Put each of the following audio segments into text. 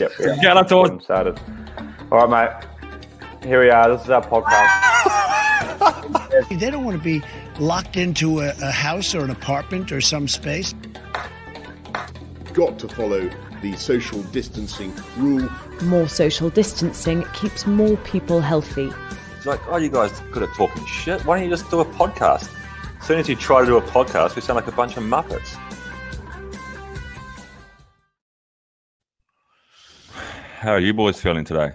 Yep. Get up to Getting started. All right, mate. Here we are. This is our podcast. They don't want to be locked into a, a house or an apartment or some space. got to follow the social distancing rule. More social distancing keeps more people healthy. It's like, oh, you guys good at talking shit. Why don't you just do a podcast? As soon as you try to do a podcast, we sound like a bunch of muppets. How are you boys feeling today?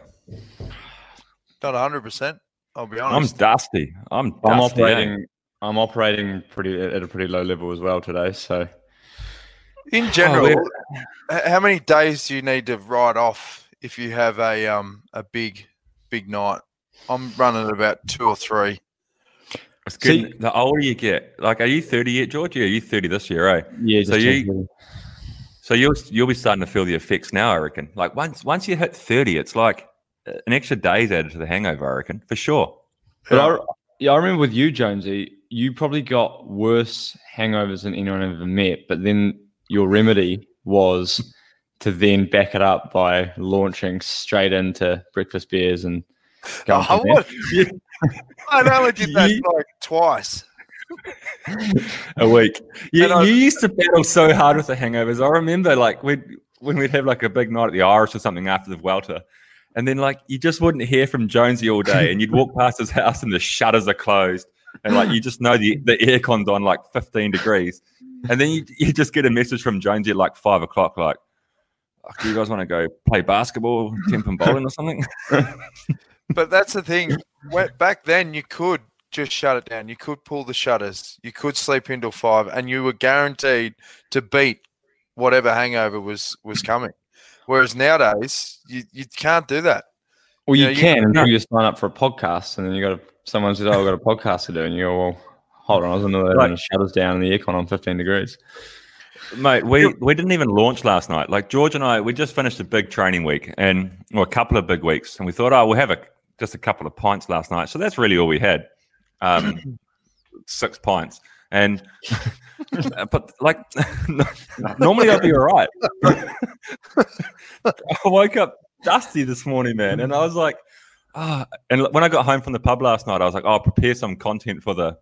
Not 100%. I'll be I'm honest. dusty. I'm dusty. I'm eh? operating. I'm operating pretty at a pretty low level as well today. So In general, we're- how many days do you need to write off if you have a um a big big night? I'm running at about two or three. It's good. the older you get, like, are you 30 yet, George? Yeah, you 30 this year, eh? yeah, So just you- So you'll you'll be starting to feel the effects now, I reckon. Like once once you hit 30, it's like uh, an extra day's added to the hangover, I reckon, for sure. But I, yeah, I remember with you, Jonesy, you probably got worse hangovers than anyone ever met. But then your remedy was to then back it up by launching straight into breakfast beers and going Oh, from there. what? I only did that like twice. a week. You, I- you used to battle so hard with the hangovers. I remember like we'd, when we'd have like a big night at the Irish or something after the Welter. And then like you just wouldn't hear from Jonesy all day and you'd walk past his house and the shutters are closed. And like you just know the, the aircon's on like 15 degrees. And then you, you just get a message from Jonesy at like five o'clock, like, "Oh, do you guys want to go play basketball, tenpin bowling or something? But that's the thing. Back then, you could just shut it down. You could pull the shutters. You could sleep until five, and you were guaranteed to beat whatever hangover was was coming. Whereas nowadays, you, you can't do that. Well, you Yeah, you- can until you sign up for a podcast, and then you got to. Someone says, "Oh, I've got a podcast to do," and you go, "Well, hold on, I was in the Right. and the shutters down and the aircon on 15 degrees." Mate, we, we didn't even launch last night. Like George and I, we just finished a big training week and or a couple of big weeks, and we thought, oh, we'll have a just a couple of pints last night. So that's really all we had, um, six pints. And but like normally I'd be all right. I woke up dusty this morning, man, and I was like, ah. and when I got home from the pub last night, I was like, oh, I'll prepare some content for the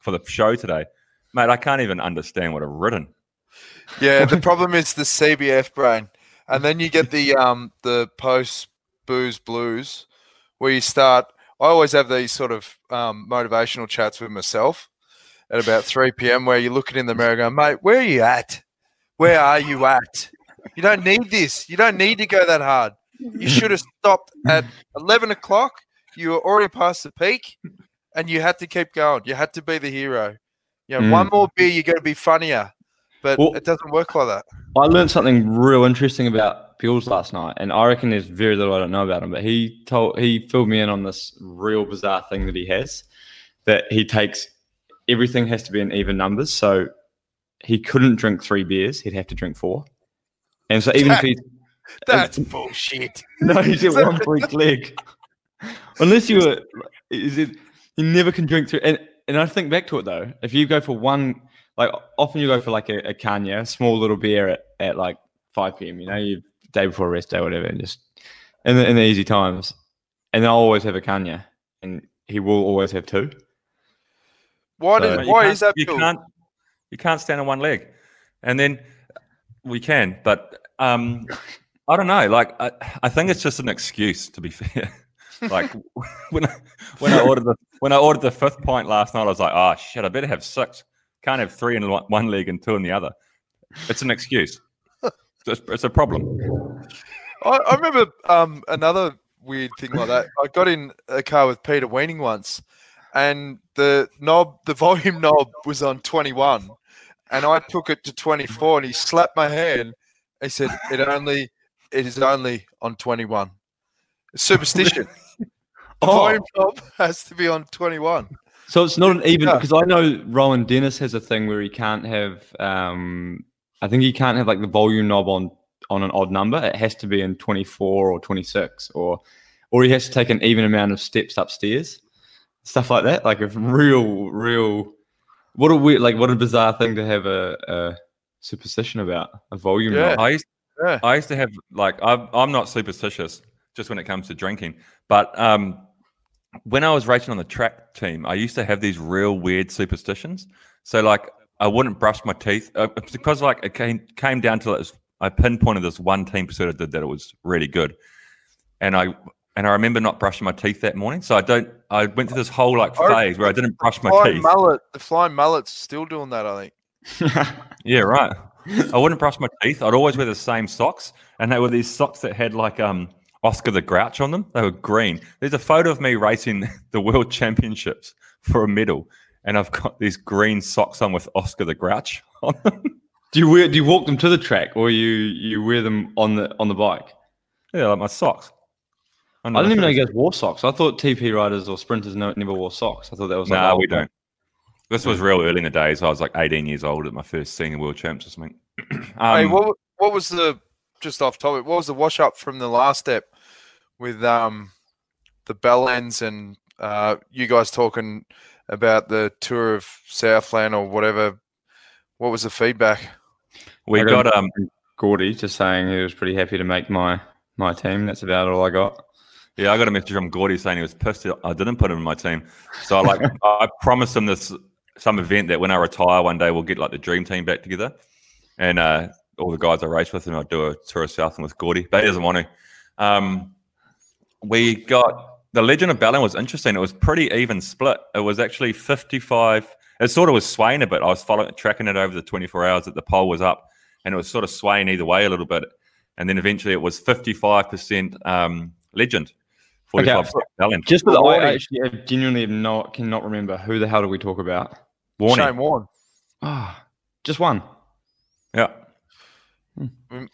for the show today, mate. I can't even understand what I've written. Yeah, the problem is the CBF brain, and then you get the um the post booze blues, where you start. I always have these sort of um, motivational chats with myself at about three p.m. where you're looking in the mirror, going, "Mate, where are you at? Where are you at? You don't need this. You don't need to go that hard. You should have stopped at eleven o'clock. You were already past the peak, and you had to keep going. You had to be the hero. You know, one more beer, you're going to be funnier." But Well- it doesn't work like that. I learned something real interesting about Bills last night, and I reckon there's very little I don't know about him. But he told he filled me in on this real bizarre thing that he has that he takes everything has to be in even numbers. So he couldn't drink three beers; he'd have to drink four. And so even if he That's bullshit. no, he's at one for each leg, unless you were is it you never can drink through. And and I think back to it though, if you go for one like often you go for like a, a caña, a small little beer at, at like 5 p.m. You know, you day before rest day, whatever, and just in the in the easy times. And I'll always have a caña, and he will always have two. Why, So- did, why is that? You Bill? can't. You can't stand on one leg, and then we can. But um, I don't know. Like I, I think it's just an excuse. To be fair, like when I, when I ordered the when I ordered the fifth pint last night, I was like, oh shit, I better have six. Can't have three in one leg and two in the other. It's an excuse. It's, it's a problem. I, I remember um, another weird thing like that. I got in a car with Pieter Weening once, and the knob, the volume knob, was on 21, and I took it to 24, and he slapped my hand. He said, "It only, it is only on 21." Superstition. The Oh. volume knob has to be on 21. So it's not an even Yeah. because I know Rohan Dennis has a thing where he can't have. Um, I think you can't have like the volume knob on on an odd number. It has to be in twenty four or twenty six, or or he has to take an even amount of steps upstairs, stuff like that. Like a real, real. What a weird, like what a bizarre thing to have a, a superstition about a volume Yeah. knob. I used Yeah. I used to have like I'm I'm not superstitious just when it comes to drinking, but um, when I was racing on the track team, I used to have these real weird superstitions. So like I wouldn't brush my teeth uh, because like it came came down to this. I pinpointed this one team pursuit I did that it was really good, and I and I remember not brushing my teeth that morning. So I don't. I went through this whole like phase where I didn't brush my teeth. mullet, the flying mullet's still doing that, I think. Yeah, right. I wouldn't brush my teeth. I'd always wear the same socks, and they were these socks that had like um Oscar the Grouch on them. They were green. There's a photo of me racing the World Championships for a medal, and I've got these green socks on with Oscar the Grouch on them. Do you wear? Do you walk them to the track, or you you wear them on the on the bike? Yeah, like my socks. I didn't even know you guys wore socks. I thought TP riders or sprinters never wore socks. I thought that was like Nah, we don't. This was real early in the days. I was like 18 years old at my first senior world champs or something. um, hey, what what was the just off topic? What was the wash up from the last step with um the bell ends and uh you guys talking about the tour of Southland or whatever? What was the feedback? we I got um Gordy just saying he was pretty happy to make my my team. That's about all I got. Yeah, I got a message from Gordy saying he was pissed I didn't put him in my team. So I like I promised him this some event that when I retire one day we'll get like the dream team back together. And uh all the guys I race with and I'll do a tour of Southland with Gordy. But he doesn't want to. Um we got the Legend of Bellend was interesting. It was pretty even split. It was actually 55. It sort of was swaying a bit. I was following tracking it over the 24 hours that the poll was up, and it was sort of swaying either way a little bit. And then eventually it was 55% um, Legend, 45% Bellend. Just that I actually have genuinely have not cannot remember who the hell did we talk about? Warning. Shane Warne. Ah, just one. Yeah. We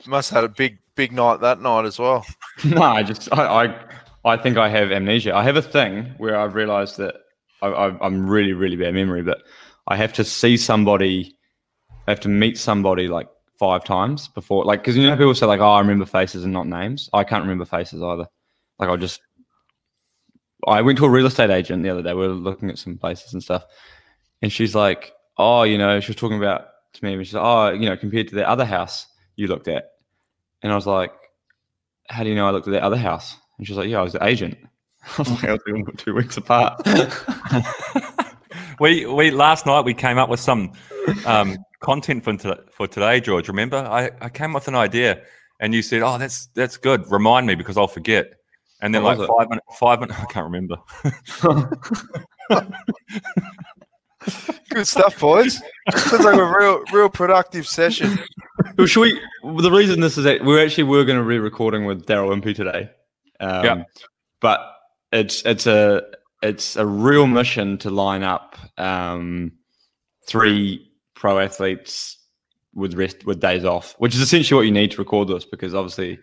must have had a big big night that night as well. no, I just I, I I think I have amnesia. I have a thing where I've realised that I, I'm really really bad memory, but I have to see somebody, I have to meet somebody like five times before, like because you know people say like, oh, I remember faces and not names. I can't remember faces either. Like I'll just. I went to a real estate agent the other day. We were looking at some places and stuff, and she's like, "Oh, you know," she was talking about to me, and she's like, "Oh, you know, compared to the other house you looked at," and I was like, how do you know I looked at that other house? And she was like, yeah, I was the agent. I was like, I was doing two weeks apart. we we last night we came up with some um, content for to, for today, George. Remember, I, I came up with an idea, and you said, "Oh, that's that's good. Remind me because I'll forget." And then What like five minutes, five minutes, I can't remember. Good stuff, boys. Sounds like a real real productive session. well, should we? The reason this is that we're actually we're going to be recording with Daryl Impey today. Um, Yeah. But it's it's a it's a real mission to line up um, three pro athletes with rest with days off, which is essentially what you need to record this because obviously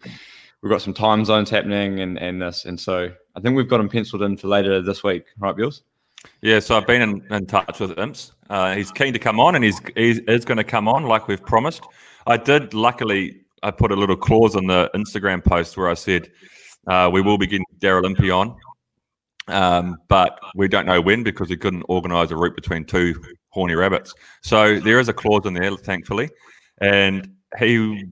we've got some time zones happening and and this and so I think we've got them penciled in for later this week, right, Bills? Yeah, so I've been in, in touch with Imps. Uh, he's keen to come on, and he's he is going to come on like we've promised. I did luckily. I put a little clause on the Instagram post where I said uh, we will be getting Daryl Impey on, um, but we don't know when because we couldn't organise a route between two horny rabbits. So there is a clause in there, thankfully, and he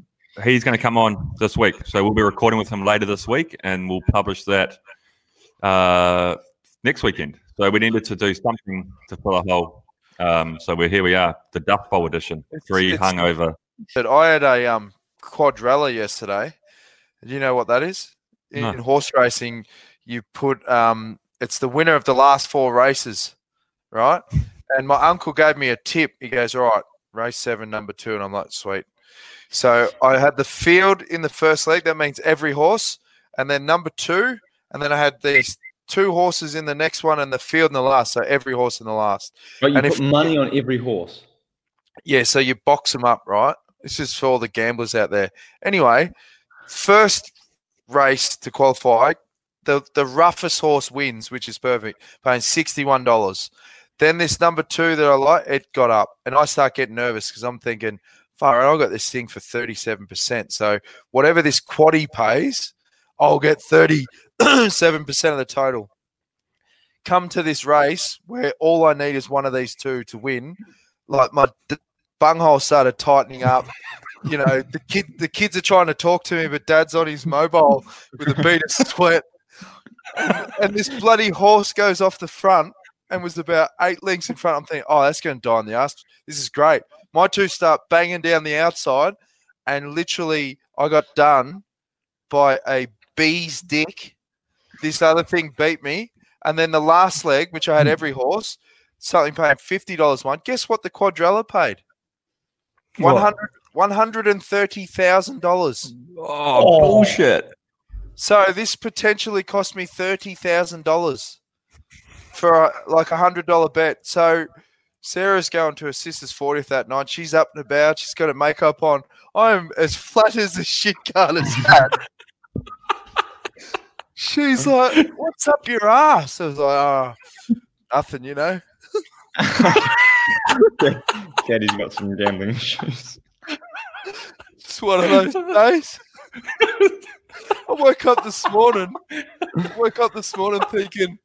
he's going to come on this week. So we'll be recording with him later this week, and we'll publish that uh, next weekend. So we needed to do something to fill a hole. Um, so we're here. We are the Duff Bowl edition. Three it's- hungover. But I had a um quadrella yesterday. Do you know what that is? In, No. in horse racing, you put um it's the winner of the last four races, right? And my uncle gave me a tip. He goes, All right, race seven, number two, and I'm like, sweet. So I had the field in the first leg, that means every horse, and then number two, and then I had these two horses in the next one and the field in the last. So every horse in the last. But you And put if- money on every horse. Yeah, so you box them up, right? This is for all the gamblers out there. Anyway, first race to qualify, the the roughest horse wins, which is perfect, paying sixty one dollars. Then this number two that I like, it got up, and I start getting nervous because I'm thinking, far I got this thing for thirty seven percent. So whatever this quaddy pays, I'll get thirty seven percent of the total. Come to this race where all I need is one of these two to win. Like my bunghole started tightening up. You know, the kid, the kids are trying to talk to me, but Dad's on his mobile with a bead of sweat. And, and this bloody horse goes off the front and was about eight lengths in front. I'm thinking, oh, that's going to die in the ass. This is great. My two start banging down the outside, and literally, I got done by a bee's dick. This other thing beat me, and then the last leg, which I had hmm. every horse, something paying fifty dollars. One. Guess what? The quadrella paid What? one hundred one hundred and thirty thousand dollars. Oh, oh, bullshit. So this potentially cost me thirty thousand dollars for a, like a hundred dollar bet. So Sarah's going to her sister's fortieth that night. She's up and about. She's got her makeup on. I'm as flat as a shit card as hat. She's like, "What's up your ass?" I was like, "Oh, nothing," you know. Daddy's got some gambling issues. It's one of those days. I woke up this morning. Woke up this morning thinking,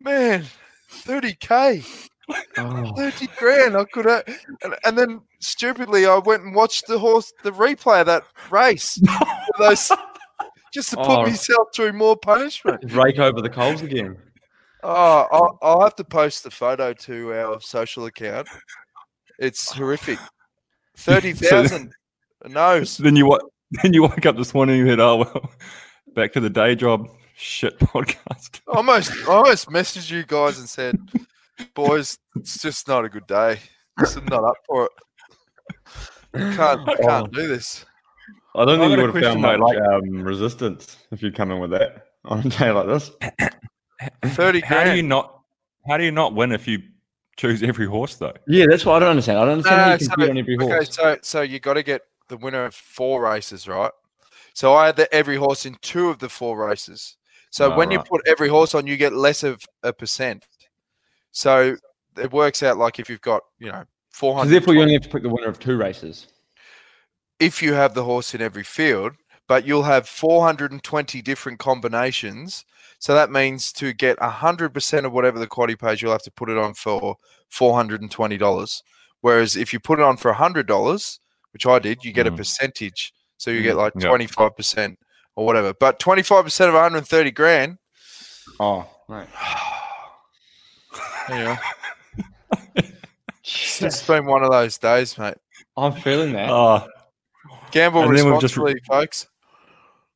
man, 30k, Oh, 30 grand. I could have, and, and then stupidly, I went and watched the horse, the replay of that race. those, just to put Oh. myself through more punishment. rake over the coals again. Oh, I'll, I'll have to post the photo to our social account. It's horrific. 30,000 a nose. Then you what? Then you woke up this morning and you said, "Oh well, back to the day job." Shit podcast. Almost, I almost messaged you guys and said, "Boys, it's just not a good day. Just not up for it. Can't, I can't do this." I don't think got you would have found question, much though, um, resistance if you come in with that on a day like this. Thirty How do you not? How do you not win if you choose every horse though? Yeah, that's what I don't understand. I don't understand how you can so- compete on every Okay, so so you got to get the winner of four races, right? So I had the every horse in two of the four races. So Oh, when you put every horse on, you get less of a percent. So it works out like if you've got you know four So hundred. therefore, you only have to pick the winner of two races. if you have the horse in every field, but you'll have 420 different combinations. So that means to get 100% of whatever the quaddy pays, you'll have to put it on for $420. Whereas if you put it on for $100, which I did, you get a Mm. percentage. So you get like Yep. 25% or whatever. But 25% of 130 grand, Oh, right. anyway. it's just been one of those days, mate. I'm feeling that. Oh, Gamble And just- responsibly, folks.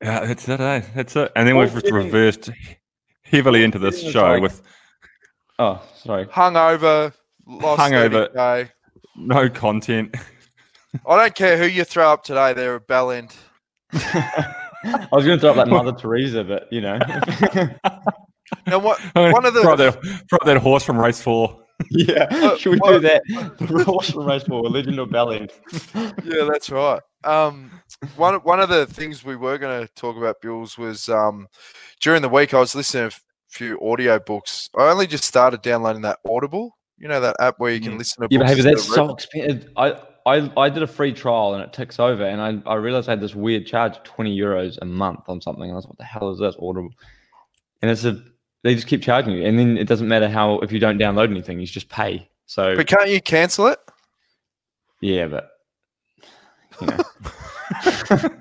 Yeah, that's it. Eh? That's it. And then we've just reversed heavily into this show like- with Oh, sorry. Hungover, lost Hungover. 30K. no content. I don't care who you throw up today. They're a bell end. I was going to throw up like Mother Teresa, but you know. Now, what? One of the- throw that, throw that horse from race four. Yeah. What- Should we what- do that? The horse from race four, Legend of Bellend. Yeah, that's right. Um, one one of the things we were going to talk about, Bills, was um, during the week I was listening to a few audio books. I only just started downloading that Audible. You know that app where you can Mm. listen to Yeah, books. but that's so expensive. I, I, I did a free trial and it ticks over, and I, I realized I had this weird charge of 20 euros a month on something. And I was like, what the hell is this? Audible. And it's a, they just keep charging you. And then it doesn't matter how, if you don't download anything, you just pay. So. But can't you cancel it? yeah, but, you know.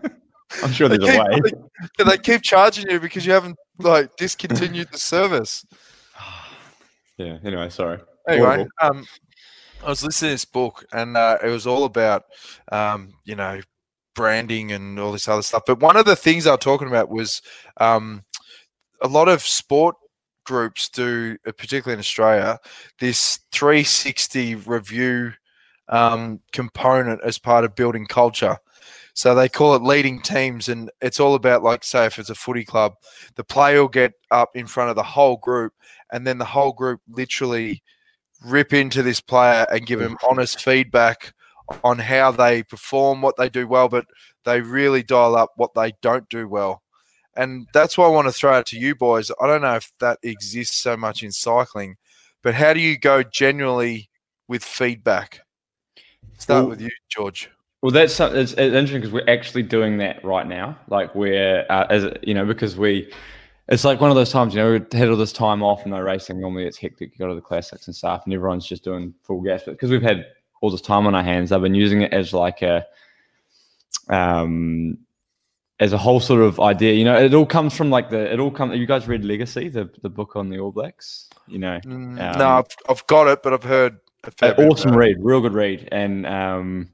I'm sure there's a way. keep, they, they keep charging you because you haven't like discontinued the service. Yeah, anyway, sorry. Anyway, um, I was listening to this book, and uh, it was all about, um, you know, branding and all this other stuff. But one of the things I was talking about was um, a lot of sport groups do, uh, particularly in Australia, this 360 review um, component as part of building culture. So they call it leading teams, and it's all about like, say, if it's a footy club, the player will get up in front of the whole group, and then the whole group literally rip into this player and give him honest feedback on how they perform, what they do well, but they really dial up what they don't do well. And that's why I want to throw it to you boys. I don't know if that exists so much in cycling, but how do you go genuinely with feedback? Start Well- with you, George. Well, that's it's, it's interesting because we're actually doing that right now. Like we're, uh, as you know, because we, it's like one of those times. You know, we had all this time off, and no racing. Normally, it's hectic. You go to the classics and stuff, and everyone's just doing full gas. But because we've had all this time on our hands. I've been using it as like a um as a whole sort of idea. You know, it all comes from like the it all comes. You guys read Legacy, the the book on the All Blacks? You know, Mm, Um, no, I've, I've got it, but I've heard a fair an bit awesome about read, real good read, and um,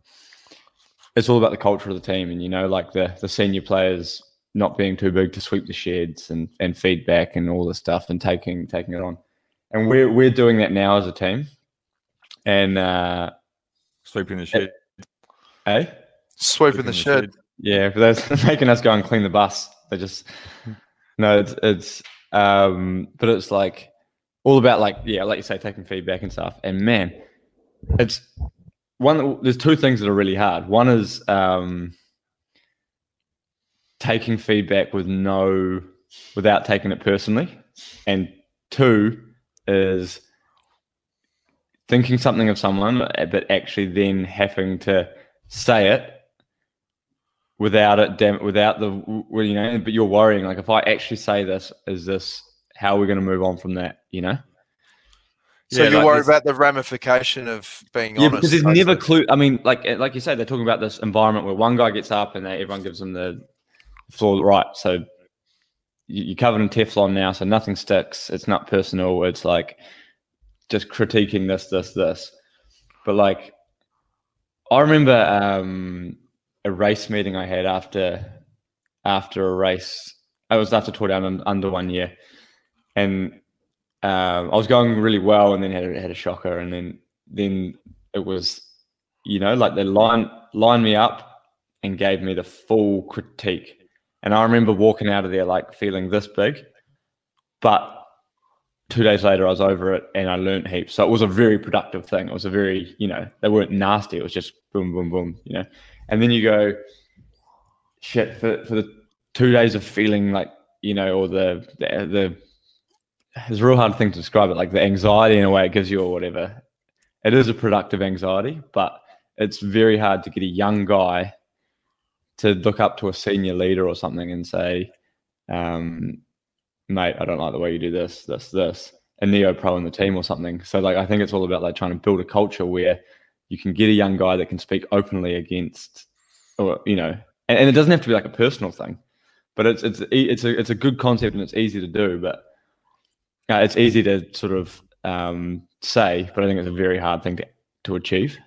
it's all about the culture of the team, and you know, like the the senior players not being too big to sweep the sheds and and feedback and all this stuff, and taking taking it on, and we're we're doing that now as a team, and uh, Sweeping the shed. eh, Sweeping the shed. Yeah, but that's making us go and clean the bus. They just no, it's it's um, but it's like all about like yeah, like you say, taking feedback and stuff. And man, it's one. There's two things that are really hard. One is um, taking feedback with no, without taking it personally, and two is thinking something of someone, but actually then having to say it without it, damn, without the, well, you know, but you're worrying like if I actually say this, is this how are we're going to move on from that? You know? So Yeah, you like worry about the ramification of being Yeah, honest. because there's basically. never clue. I mean, like eh, like you say, they're talking about this environment where one guy gets up and they, everyone gives them the floor right. So you, you're covered in Teflon now, so nothing sticks. It's not personal. It's like just critiquing this, this, this. But like, I remember um, a race meeting I had after after a race. I was after tour down under one year, and um, I was going really well, and then had a, had a shocker, and then then it was, you know, like they line lined me up and gave me the full critique, and I remember walking out of there like feeling this big, but two days later I was over it and I learned heaps. So it was a very productive thing. It was a very, you know, they weren't nasty. It was just boom, boom, boom, you know. And then you go, shit, for, for the two days of feeling like, you know, or the, the, the, it's a real hard thing to describe it, like the anxiety in a way it gives you or whatever. It is a productive anxiety, but it's very hard to get a young guy to look up to a senior leader or something and say, um, mate, I don't like the way you do this, this, this, a neo pro in the team or something. So like I think it's all about like trying to build a culture where you can get a young guy that can speak openly against or you know, and, and it doesn't have to be like a personal thing, but it's it's e- it's a it's a good concept and it's easy to do, but uh, it's easy to sort of um, say, but I think it's a very hard thing to to achieve.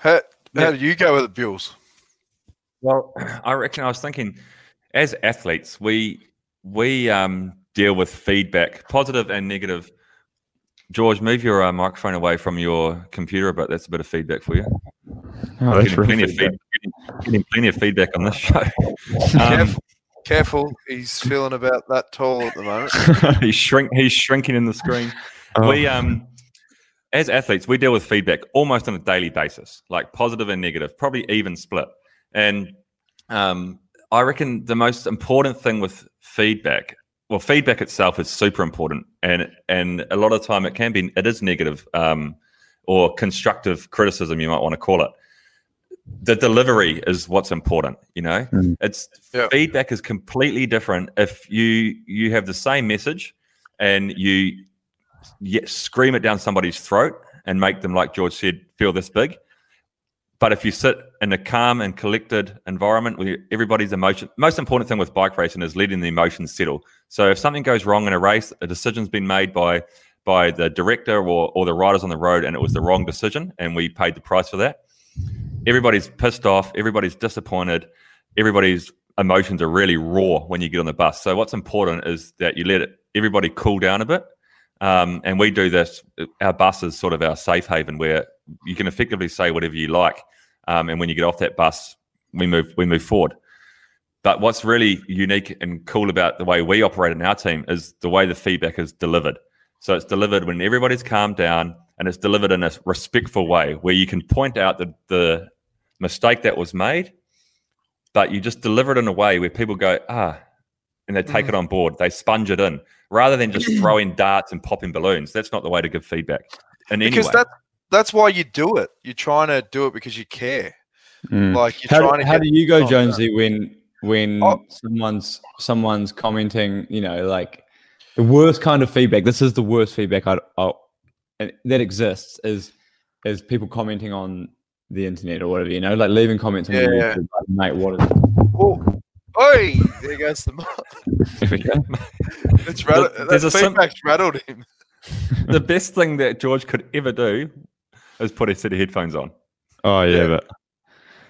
How, how do you go with the Bills? Well, I reckon I was thinking, as athletes, we we um, deal with feedback, positive and negative. George, move your uh, microphone away from your computer but. That's a bit of feedback for you. Oh, getting, plenty of feed, getting, getting plenty of feedback on this show. Um, Careful, careful. He's feeling about that tall at the moment. he's shrink. He's shrinking in the screen. Oh. We um, as athletes, we deal with feedback almost on a daily basis, like positive and negative, probably even split. And um, I reckon the most important thing with feedback, well, feedback itself is super important, and and a lot of the time it can be it is negative um, or constructive criticism, you might want to call it. The delivery is what's important. You know, Mm. it's Yeah. feedback is completely different if you you have the same message and you yet scream it down somebody's throat and make them, like George said, feel this big. But if you sit in a calm and collected environment where everybody's emotion, most important thing with bike racing is letting the emotions settle. So if something goes wrong in a race, a decision's been made by by the director or, or the riders on the road, and it was the wrong decision, and we paid the price for that. Everybody's pissed off. Everybody's disappointed. Everybody's emotions are really raw when you get on the bus. So what's important is that you let it, everybody cool down a bit. Um, and we do this. Our bus is sort of our safe haven where you can effectively say whatever you like. Um, and when you get off that bus, we move we move forward. But what's really unique and cool about the way we operate in our team is the way the feedback is delivered. So it's delivered when everybody's calmed down and it's delivered in a respectful way where you can point out the, the mistake that was made, but you just deliver it in a way where people go, ah, and they take it on board. They sponge it in rather than just throwing darts and popping balloons. That's not the way to give feedback. And Because anyway, that that's why you do it. You're trying to do it because you care. Mm. Like you're How, trying to how get do you go, oh, Jonesy, when when Oh. someone's someone's commenting, you know, like the worst kind of feedback? This is the worst feedback I, I that exists. Is is people commenting on the internet or whatever, you know, like leaving comments on Yeah. YouTube, like, mate, what is Oh, oi! There goes the mic. There we go. It's rattled, There's that a sim- rattled him. the best thing that George could ever do is put a set of headphones on. Oh yeah, Yeah. but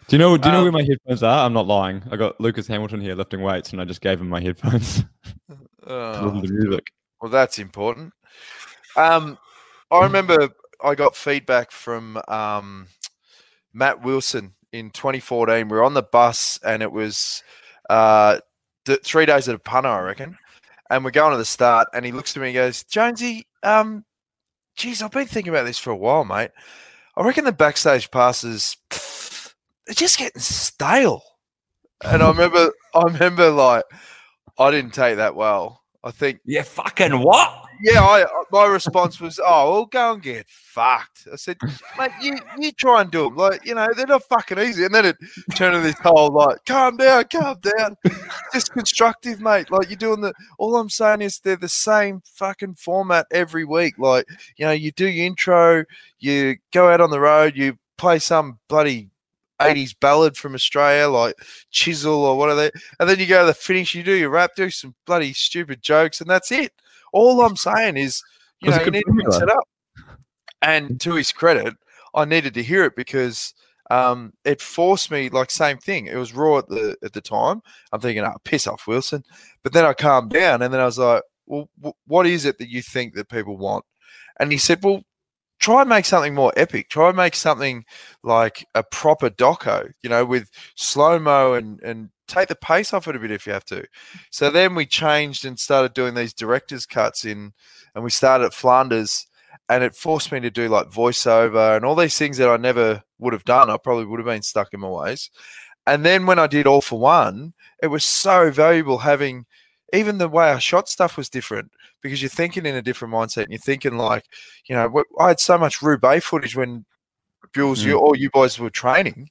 do you know do you know Um, where my headphones are? I'm not lying. I got Lucas Hamilton here lifting weights, and I just gave him my headphones to Oh, listen to music. well, that's important. Um, I remember I got feedback from um, Matt Wilson in 2014. We were on the bus, and it was uh, th- Three Days of De Panne, I reckon. And we're going to the start, and he looks to me and goes, Jonesy, um, geez, I've been thinking about this for a while, mate. I reckon the backstage passes, they're just getting stale. And I remember, I remember, like, I didn't take that well. I think Yeah, fucking what? Yeah, I uh, my response was, "Oh, well, go and get fucked." I said, "Mate, you you try and do them. Like, you know, they're not fucking easy." And then it turned into this whole like, "Calm down, calm down." Just constructive, mate. Like you're doing the. All I'm saying is they're the same fucking format every week. Like, you know, you do your intro, you go out on the road, you play some bloody. 80s ballad from Australia, like Chisel or what are they? And then you go to the finish, you do your rap, do some bloody stupid jokes, and that's it. All I'm saying is, you know, you need to mix it up. And to his credit, I needed to hear it because um, it forced me. Like same thing. It was raw at the at the time. I'm thinking, oh, piss off, Wilson. But then I calmed down, and then I was like, well, wh- what is it that you think that people want? And he said, well, try and make something more epic. Try and make something like a proper doco, you know, with slow mo and and take the pace off it a bit if you have to. So then we changed and started doing these director's cuts in, and we started at Flanders, and it forced me to do like voiceover and all these things that I never would have done. I probably would have been stuck in my ways. And then when I did All for One, it was so valuable having even the way I shot stuff was different because you're thinking in a different mindset and you're thinking like, you know, I had so much Roubaix footage when Jules, hmm. you all you boys were training.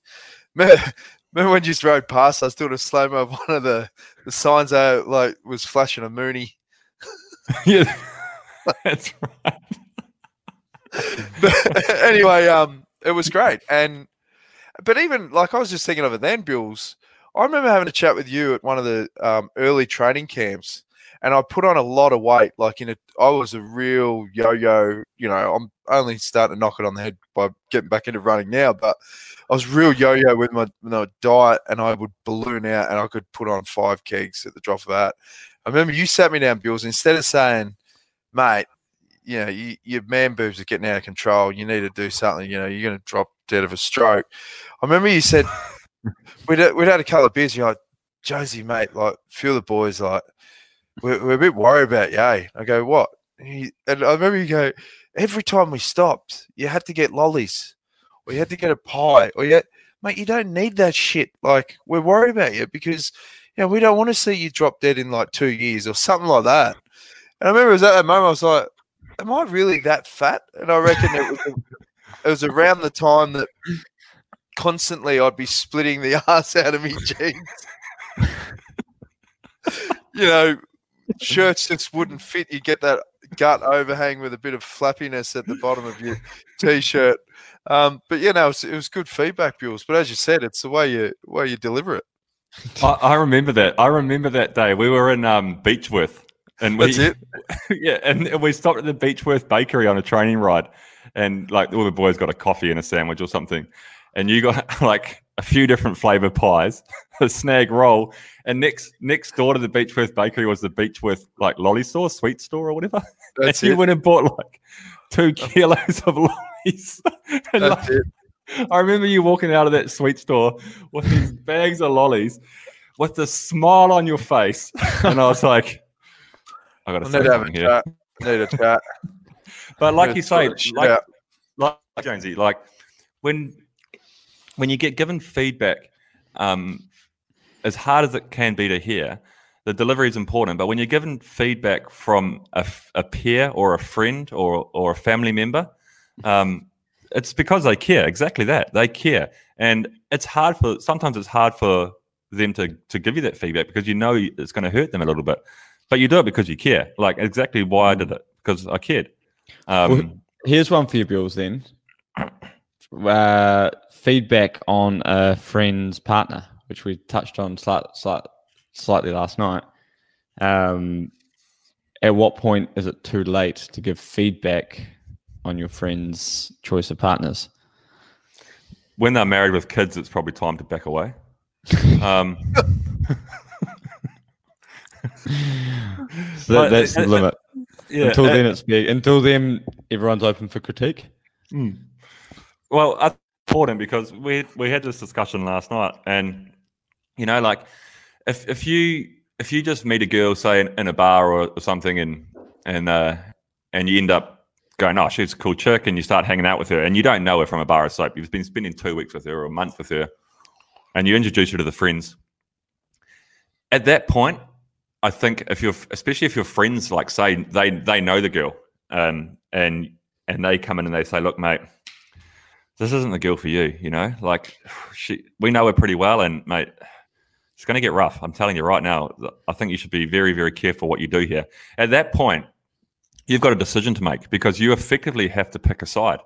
Remember, when you just rode past us doing a slow mo of one of the, the signs out like was flashing a Mooney. yeah, that's right. But anyway, um, it was great. And but even like I was just thinking of it then, Bills. I remember having a chat with you at one of the um, early training camps, and I put on a lot of weight. Like in a, I was a real yo-yo. You know, I'm only starting to knock it on the head by getting back into running now, but I was real yo-yo with my, my diet, and I would balloon out, and I could put on five kegs at the drop of a hat. I remember you sat me down, Bills, instead of saying, "Mate, you know, you, your man boobs are getting out of control. You need to do something. You know, you're going to drop dead of a stroke." I remember you said we'd had- we'd had a couple of beers. You're like, Josie, mate, like, of the boys like, we're, we're a bit worried about you. eh?" I go, what? And, he, and I remember you go, every time we stopped, you had to get lollies, or you had to get a pie, or had, mate, you don't need that shit. Like, we're worried about you because, you know, we don't want to see you drop dead in like two years or something like that. And I remember it was at that moment I was like, am I really that fat? And I reckon it was, it was around the time that constantly I'd be splitting the ass out of me jeans. you know, shirts just wouldn't fit. You get that gut overhang with a bit of flappiness at the bottom of your t-shirt. Um, but you know, it was, it was good feedback, Bills. But as you said, it's the way you way you deliver it. I, I remember that. I remember that day. We were in um, Beechworth, and we, That's it. yeah, and we stopped at the Beechworth Bakery on a training ride, and like all the boys got a coffee and a sandwich or something, and you got like a few different flavour pies, a snag roll, and next next door to the Beechworth Bakery was the Beechworth like lolly store, sweet store or whatever. That's and you it. went and bought like two kilos of lollies. and like, it. I remember you walking out of that sweet store with these bags of lollies with the smile on your face. And I was like, I got to say something here. chat. Need a chat. But like you say, sort of shit like, out. like Jonesy, like when when you get given feedback, um, as hard as it can be to hear, the delivery is important. But when you're given feedback from a, a peer or a friend or or a family member, um, it's because they care. Exactly that they care, and it's hard for sometimes it's hard for them to to give you that feedback because you know it's going to hurt them a little bit, but you do it because you care. Like exactly why I did it because I cared. Um, Well, Here's one for you, Bills. Then uh, feedback on a friend's partner, which we touched on slight, slight, slightly last night. Um, at what point is it too late to give feedback on your friend's choice of partners? When they're married with kids, it's probably time to back away. Um, So that, that's the limit. yeah, Until then, it's big. Until then, everyone's open for critique. Well, that's important because we we had this discussion last night, and you know, like if if you if you just meet a girl, say in, in a bar or, or something, and and uh, and you end up going, oh, she's a cool chick, and you start hanging out with her, and you don't know her from a bar of soap. You've been spending two weeks with her or a month with her, and you introduce her to the friends. At that point, I think if you're, especially if your friends, like say they they know the girl, um, and and they come in and they say, look, mate this isn't the girl for you, you know? Like she we know her pretty well and mate, it's gonna get rough. I'm telling you right now. I think you should be very, very careful what you do here. At that point, you've got a decision to make because you effectively have to pick a side.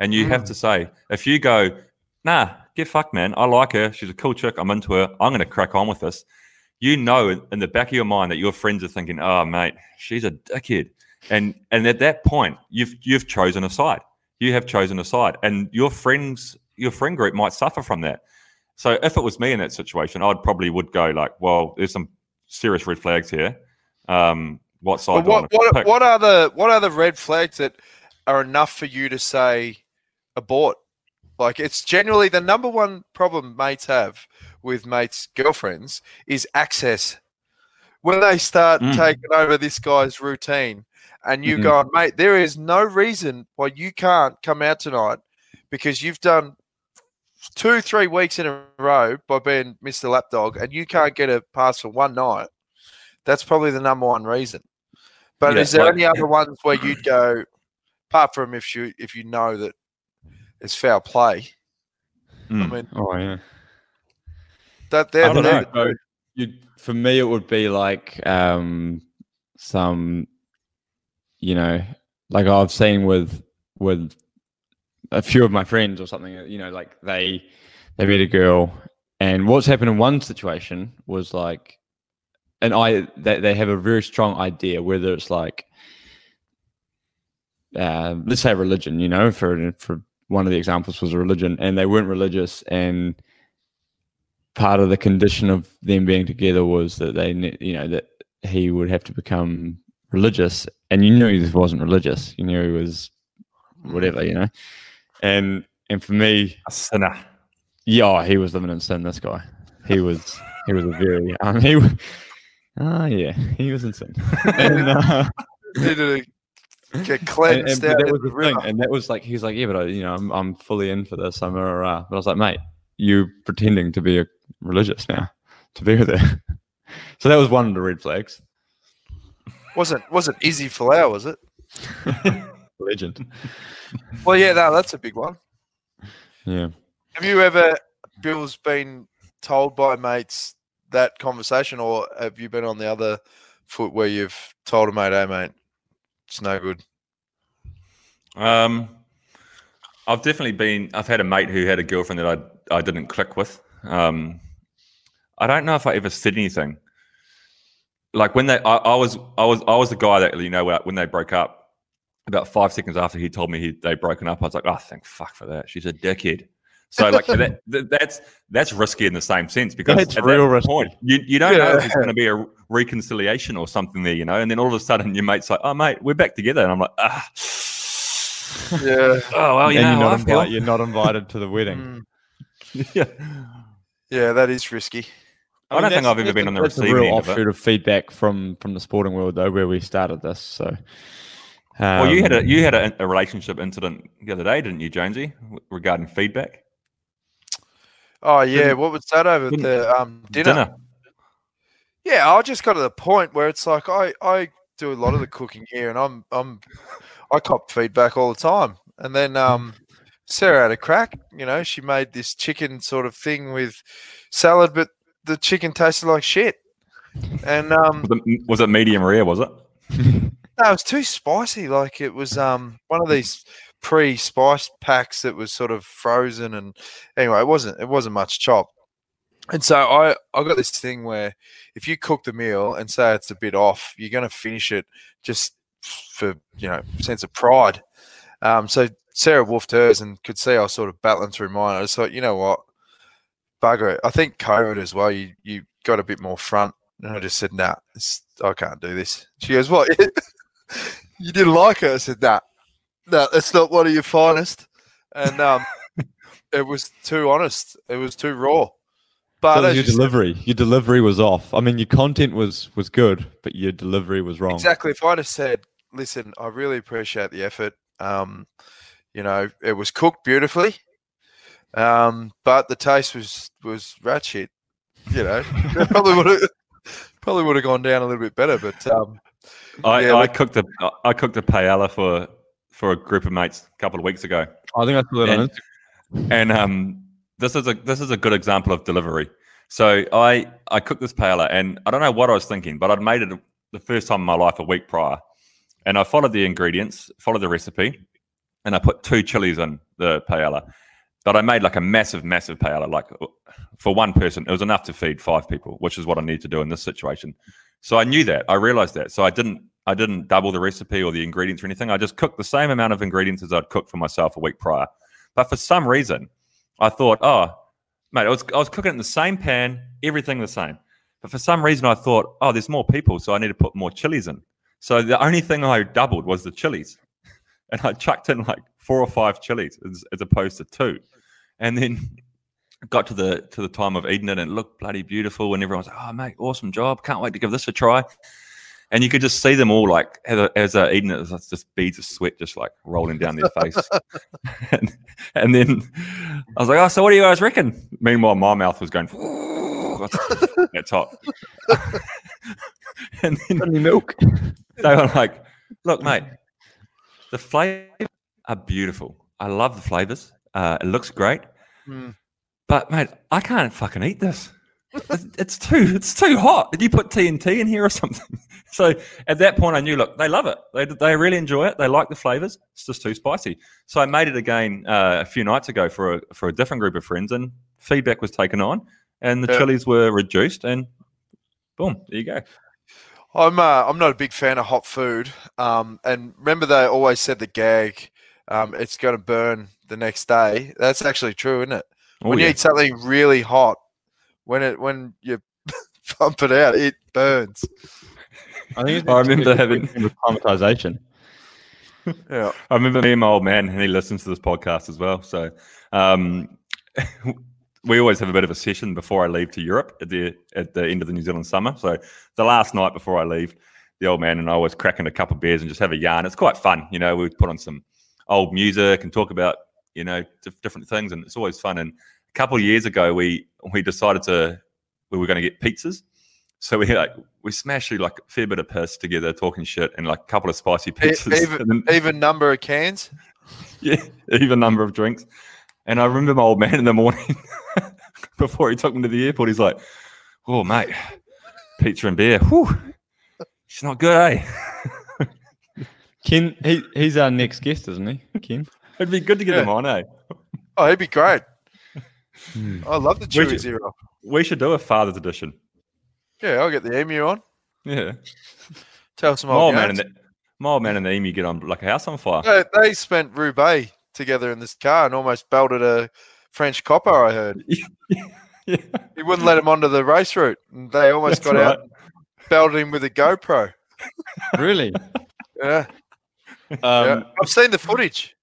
And you have mm. to say, if you go, nah, get fucked, man. I like her. She's a cool chick. I'm into her. I'm gonna crack on with this. You know in- in the back of your mind that your friends are thinking, oh mate, she's a dickhead. And and at that point, you've you've chosen a side you have chosen a side and your friends your friend group might suffer from that so if it was me in that situation i'd probably would go like well there's some serious red flags here um what side what what what are the what are the red flags that are enough for you to say abort? Like it's generally the number one problem mates have with mates' girlfriends is access. When they start Mm. taking over this guy's routine, and you Mhm. go, mate, there is no reason why you can't come out tonight because you've done two, three weeks in a row by being Mr. Lapdog, and you can't get a pass for one night. That's probably the number one reason. But Yeah, is there like- any other ones where you'd go, apart from if you if you know that it's foul play? I Mm. mean, Oh yeah. that I don't know. So you, for me, it would be like um, some, you know, like I've seen with with a few of my friends or something. You know, like they they meet a girl, and what's happened in one situation was like, and I they, they have a very strong idea whether it's like, uh, let's say religion. You know, for for one of the examples was a religion, and they weren't religious and part of the condition of them being together was that they, you know, that he would have to become religious, and you knew he wasn't religious. You knew he was whatever, you know. And and for me, A sinner. yeah, he was living in sin. This guy, he was he was a very um, he was, ah yeah, he was in sin. and, uh, needed to get and, cleansed and- but out that was the the thing, and that was like he's like, yeah, but I, you know, I'm I'm fully in for this. I'm rah, rah. But I was like, mate, you pretending to be a religious now to be with her. so that was one of the red flags. Wasn't wasn't Izzy Folau, was it? Legend. Well, yeah, no, that's a big one. Yeah. Have you ever, Bill's been told by mates that conversation, or have you been on the other foot where you've told a mate, "Hey, mate, it's no good." Um, I've definitely been. I've had a mate who had a girlfriend that I I didn't click with. Um, I don't know if I ever said anything. Like when they, I, I was, I was, I was the guy that you know when they broke up. About five seconds after he told me he they'd broken up, I was like, "Oh, thank fuck for that. She's a dickhead." So like that, that that's that's risky in the same sense because That's at real that risky. point you you don't know if it's going to be a reconciliation or something there, you know, and then all of a sudden your mate's like, "Oh, mate, we're back together," and I'm like, "Ah." Yeah, Oh well, you and know, you're, not feel- invited, you're not invited to the wedding. Mm, yeah. yeah, that is risky. I, don't think I've ever been on the that's a receiving real end of it. offshoot of feedback from from the sporting world though, where we started this. So, Well, you had a um, you had a, a relationship incident the other day, didn't you, Jonesy, regarding feedback? Oh yeah, Didn't- what was that over the um, dinner? Yeah, I just got to the point where it's like I I do a lot of the cooking here, and I'm I'm I cop feedback all the time, and then um. Sarah had a crack. You know, she made this chicken sort of thing with salad, but the chicken tasted like shit. And um, was it medium rare? Was it? No, it was too spicy. Like it was um one of these pre-spiced packs that was sort of frozen, and anyway, it wasn't it wasn't much chop. And so I I got this thing where if you cook the meal and say it's a bit off, you're going to finish it just for you know sense of pride. Um, so Sarah wolfed hers and could see I was sort of battling through mine. I just thought, you know what, bugger it. I think COVID as well. You you got a bit more front, and I just said, nah, I can't do this. She goes, what? you didn't like it? I said, nah, no, that's not one of your finest. And um, it was too honest. It was too raw. But So your you said- delivery, your delivery was off. I mean, your content was was good, but your delivery was wrong. Exactly. If I'd have said, listen, I really appreciate the effort. Um, you know, it was cooked beautifully. Um, but the taste was was ratchet. You know, probably would have probably would have gone down a little bit better. But um, I, Yeah, I like- cooked a I cooked a paella for for a group of mates a couple of weeks ago, I think I saw that on And- Instagram. and um, this is a this is a good example of delivery. So I I cooked this paella, and I don't know what I was thinking, but I'd made it the first time in my life a week prior, and I followed the ingredients, followed the recipe, and I put two chilies in the paella. But I made like a massive, massive paella, like for one person, it was enough to feed five people, which is what I need to do in this situation. So I knew that. I realized that. So I didn't I didn't double the recipe or the ingredients or anything. I just cooked the same amount of ingredients as I'd cooked for myself a week prior. But for some reason, I thought, oh, mate, I was I was cooking it in the same pan, everything the same. But for some reason, I thought, oh, there's more people, so I need to put more chilies in. So the only thing I doubled was the chilies, and I chucked in like four or five chilies as, as opposed to two, and then got to the to the time of eating it and it looked bloody beautiful, and everyone's like, oh, mate, awesome job, can't wait to give this a try. And you could just see them all like as, they're eating it, it's just beads of sweat just like rolling down their face. and, and then I was like, "Oh, so what do you guys reckon?" Meanwhile, my mouth was going. That's hot. and then milk. they were like, "Look, mate, the flavors are beautiful. I love the flavors. Uh, it looks great, Mm. But mate, I can't fucking eat this. It's, too, it's too hot. Did you put TNT in here or something?" So at that point, I knew, look, they love it. They, they really enjoy it. They like the flavors. It's just too spicy. So I made it again uh, a few nights ago for a for a different group of friends, and feedback was taken on, and the Yeah. chilies were reduced, and boom, there you go. I'm uh, I'm not a big fan of hot food. Um, and remember they always said the gag, um, it's going to burn the next day. That's actually true, isn't it? Oh, when yeah. you eat something really hot, when it when you pump it out, it burns. I think I remember having- with acclimatization. Yeah. I remember me and my old man, and he listens to this podcast as well. So um, we always have a bit of a session before I leave to Europe at the at the end of the New Zealand summer. So the last night before I leave, the old man and I always cracking a couple of beers and just have a yarn. It's quite fun, you know. We put on some old music and talk about you know dif- different things, and it's always fun. And a couple of years ago, we we decided to we were going to get pizzas. So we like we smashed like a fair bit of piss together, talking shit, and like a couple of spicy pizzas. even and then- even number of cans. yeah, even number of drinks. And I remember my old man in the morning before he took me to the airport. He's like, "Oh, mate, pizza and beer. Whew, it's not good, eh? Ken, he, he's our next guest, isn't he? Ken. It'd be good to get Yeah. him on, eh? Oh, he'd be great. Hmm. I love the We Chewy should- Zero. We should do a father's edition. Yeah, I'll get the emu on. Yeah, Tell some my old old man and the my old man and the emu get on like a house on fire. They, they spent Roubaix together in this car and almost belted a French copper. I heard yeah, he wouldn't let him onto the race route, and they almost that's got out, right. and belted him with a GoPro. Really? Yeah, Um, yeah. I've seen the footage.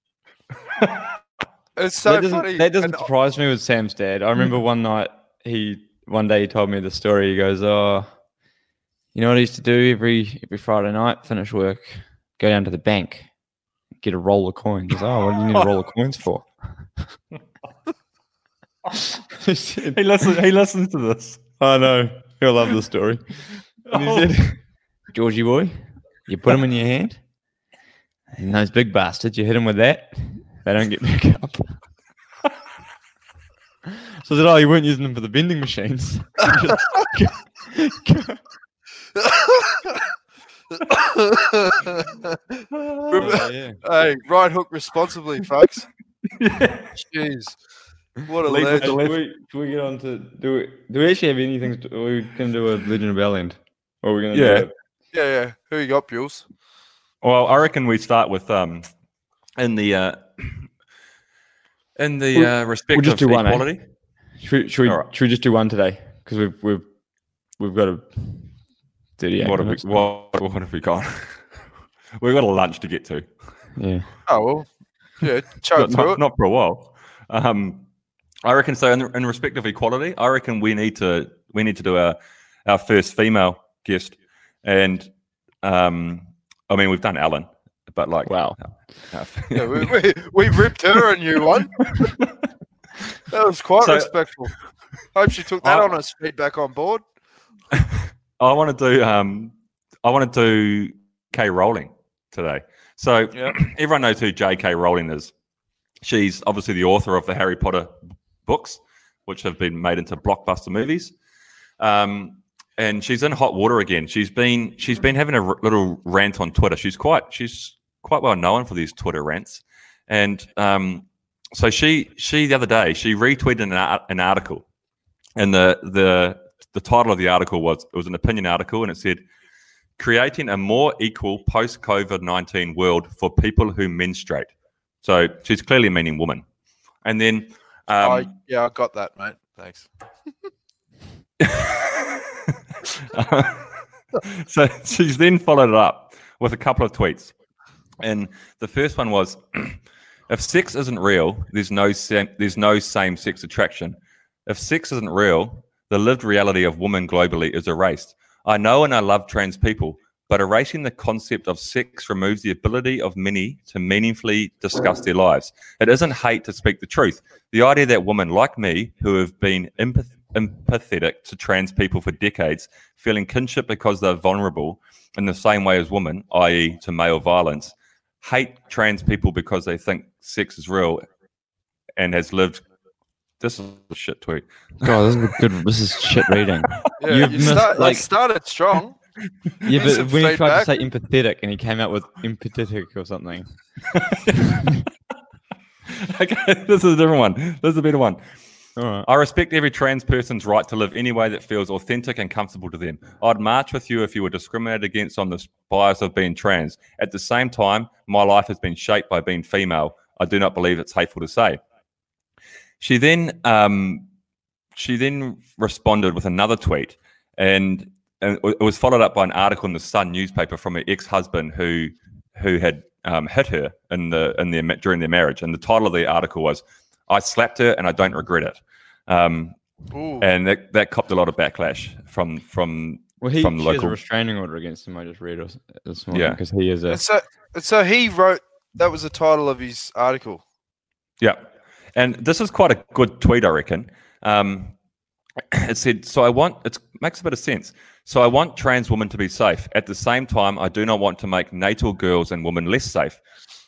It's so that doesn't, funny. that doesn't and- surprise me with Sam's dad. I remember hmm. one night he one day he told me the story. He goes, "Oh, you know what I used to do every every Friday night, finish work, go down to the bank, get a roll of coins." I oh, what do you need a roll of coins for? he said, He listens. He listens to this. I know. He'll love the story. And he Oh. said, Georgie boy, you put them in your hand, and those big bastards, you hit them with that, they don't get back up. So I said, Oh, you weren't using them for the vending machines. Oh, yeah. Hey, right hook responsibly, folks. Jeez, what a Lead legend. the Should left. we, should we get on to do we do we actually have anything? To, we can do a Legend of Bellend? Or are we going to Yeah. do Yeah, yeah. Who you got, Bules? Well, I reckon we start with um, in the uh, in the We'll- uh, respect we'll just of do one, eh? equality. it? Should, we- should, we, All right. should we just do one today? Because we've we've we've got a thirty-eight What have we what, what have we got? We've got a lunch to get to. Yeah. Oh well, yeah. Choke Not, not, not for a while. Um, I reckon so. In, in respect of equality, I reckon we need to we need to do our our first female guest, and um, I mean we've done Ellen, but like Wow. our- Yeah, we, we, we ripped her a new one. That was quite So- respectful. Hope she took that I- on as feedback on board. I want to do um I want to do K Rowling today. So Yeah. everyone knows who J.K. Rowling is. She's obviously the author of the Harry Potter books, which have been made into blockbuster movies. Um, and she's in hot water again. She's been she's been having a r- little rant on Twitter. She's quite she's quite well known for these Twitter rants. And um, so she she the other day she retweeted an, an article, and the the the title of the article was it was an opinion article, and it said creating a more equal post COVID nineteen world for people who menstruate. So she's clearly meaning woman. And then um, I, yeah, I got that, mate. Thanks. so she's then followed it up with a couple of tweets. And the first one was if sex isn't real, there's no sam- there's no same sex attraction. If sex isn't real, the lived reality of women globally is erased. I know and I love trans people, but erasing the concept of sex removes the ability of many to meaningfully discuss their lives. It isn't hate to speak the truth. The idea that women like me, who have been empath- empathetic to trans people for decades, feeling kinship because they're vulnerable in the same way as women, i.e., to male violence, hate trans people because they think sex is real and has lived. This is a shit tweet. God, this is good. This is shit reading. Yeah, You've you missed, start, like- like, started strong. Yeah, but Some when he tried to say empathetic and he came out with empathetic or something. okay, this is a different one. This is a better one. I respect every trans person's right to live any way that feels authentic and comfortable to them. I'd march with you if you were discriminated against on the bias of being trans. At the same time, my life has been shaped by being female. I do not believe it's hateful to say. She then um, she then responded with another tweet, and, and it was followed up by an article in the Sun newspaper from her ex-husband who who had um, hit her in the in their during their marriage. And the title of the article was "I slapped her and I don't regret it." Um, and that, that copped a lot of backlash from from Well, he from she the has a local. restraining order against him. I just read it this morning Yeah. because he is a. And so, and so he wrote. That was the title of his article. Yeah, and this is quite a good tweet, I reckon. Um, it said, "So I want it makes a bit of sense. So I want trans women to be safe. At the same time, I do not want to make natal girls and women less safe.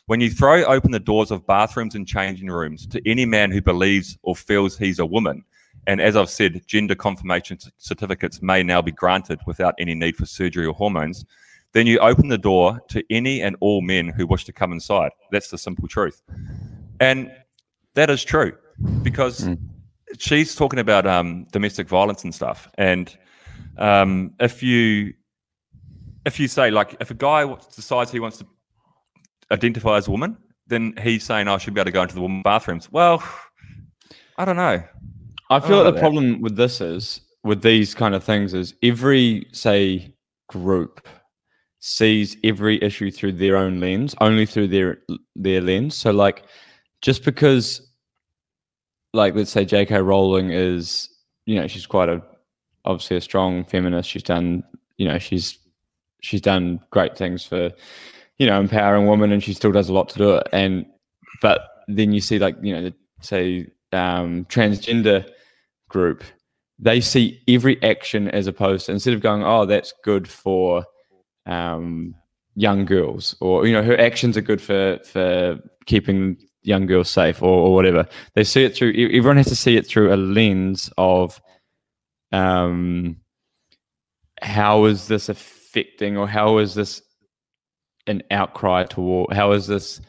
When you throw open the doors of bathrooms and changing rooms to any man who believes or feels he's a woman." And as I've said, gender confirmation certificates may now be granted without any need for surgery or hormones. Then you open the door to any and all men who wish to come inside. That's the simple truth. And that is true because Mm. she's talking about um, domestic violence and stuff. And um, if you if you say like if a guy decides he wants to identify as a woman, then he's saying "Oh, I should be able to go into the woman bathrooms. Well, I don't know. I feel know like the that. problem with this is with these kind of things is every say group sees every issue through their own lens, only through their their lens. So like just because like let's say J.K. Rowling is you know she's quite a obviously a strong feminist. She's done you know she's she's done great things for you know empowering women, and she still does a lot to do it. And but then you see like you know the, say um, transgender group, they see every action as opposed to instead of going, oh, that's good for um, young girls, or you know, her actions are good for for keeping young girls safe, or, or whatever. They see it through. Everyone has to see it through a lens of, um, how is this affecting, or how is this an outcry toward? How is this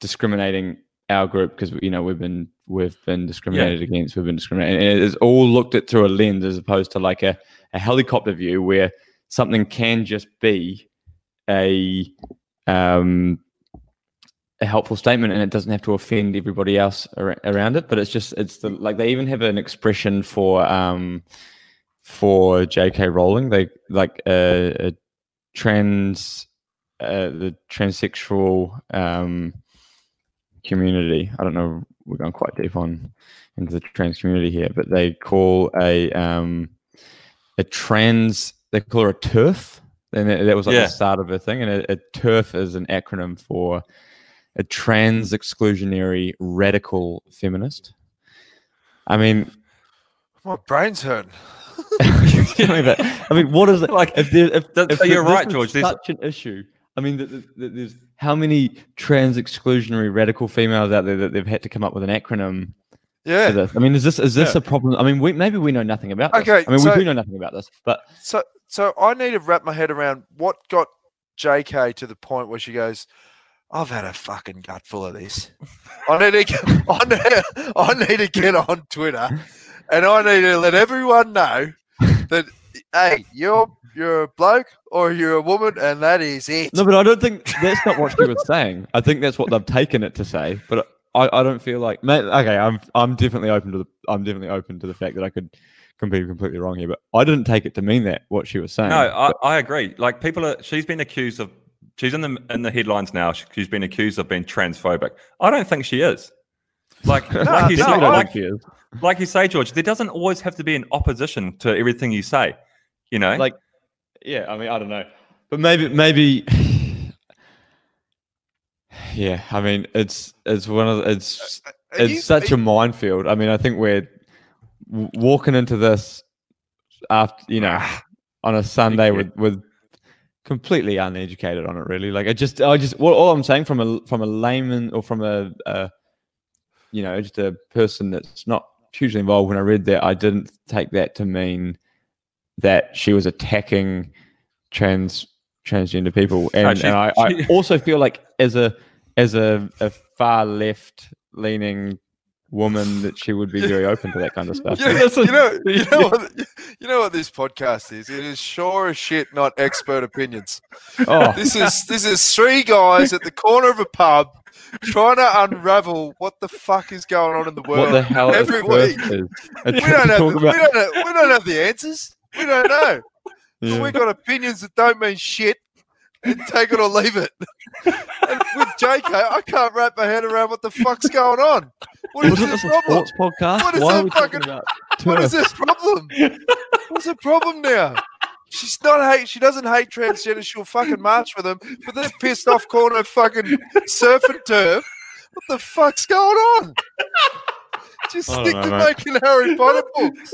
discriminating our group? Because you know we've been we've been discriminated against. We've been discriminated. And it is all looked at through a lens as opposed to like a, a helicopter view where something can just be a um, a helpful statement and it doesn't have to offend everybody else ar- around it but it's just it's the like they even have an expression for um for jk rowling they like a, a trans uh, the transsexual um community i don't know we're going quite deep on into the trans community here but they call a um a trans they call her a TERF and that that was like Yeah. the start of a thing and a, a TERF is an acronym for a trans exclusionary radical feminist. I mean, My brain's hurting. I mean, but- I mean, what is it Like, If, there, if, if so you're right, is George, there's- Such an issue. I mean, th- th- th- there's how many trans exclusionary radical females out there that they've had to come up with an acronym for Yeah. this. I mean, is this is this a problem? I mean, we, maybe we know nothing about this. Okay, I mean, so- we do know nothing about this, but So so I need to wrap my head around what got JK to the point where she goes, I've had a fucking gut full of this. I need to get, I need, I need to get on Twitter and I need to let everyone know that hey, you're you're a bloke or you're a woman and that is it. No, but I don't think that's not what she was saying. I think that's what they've taken it to say. But I, I don't feel like ma- okay. I'm I'm definitely open to the I'm definitely open to the fact that I could can be completely wrong here. But I didn't take it to mean that what she was saying. No, I, But- I agree. Like people are, she's been accused of, she's in the in the headlines now. She- She's been accused of being transphobic. I don't think she is. Like, like you say, I like, think she is. like you say, George, there doesn't always have to be an opposition to everything you say. You know, Like, yeah. I mean, I don't know, but maybe maybe. Yeah, I mean, it's it's one of the, it's uh, uh, Are it's you- such are a minefield. I mean, I think we're w- walking into this after you know ah, on a Sunday with with completely uneducated on it. Really, like I just I just what all I'm saying from a from a layman or from a, a you know just a person that's not hugely involved. When I read that, I didn't take that to mean that she was attacking trans transgender people, oh, and, she- and I, I also feel like as a as a, a far left leaning woman that she would be very open to that kind of stuff. You know, you know, you know what, you know what this podcast is? It is sure as shit not expert opinions. Oh, This is this is three guys at the corner of a pub trying to unravel what the fuck is going on in the world. what the hell every Perth week. is? We don't, have the, about- we, don't have, we don't have the answers. We don't know. Yeah. we got opinions that don't mean shit. And take it or leave it. And with JK, I can't wrap my head around what the fuck's going on. What is Wasn't this problem? podcast? What is Why that are fucking- What is this problem? What's the problem now? She's not hate. She doesn't hate transgender. She'll fucking march with them, but they're pissed off corner fucking surf and turf. What the fuck's going on? Just stick know, to mate. making Harry Potter books.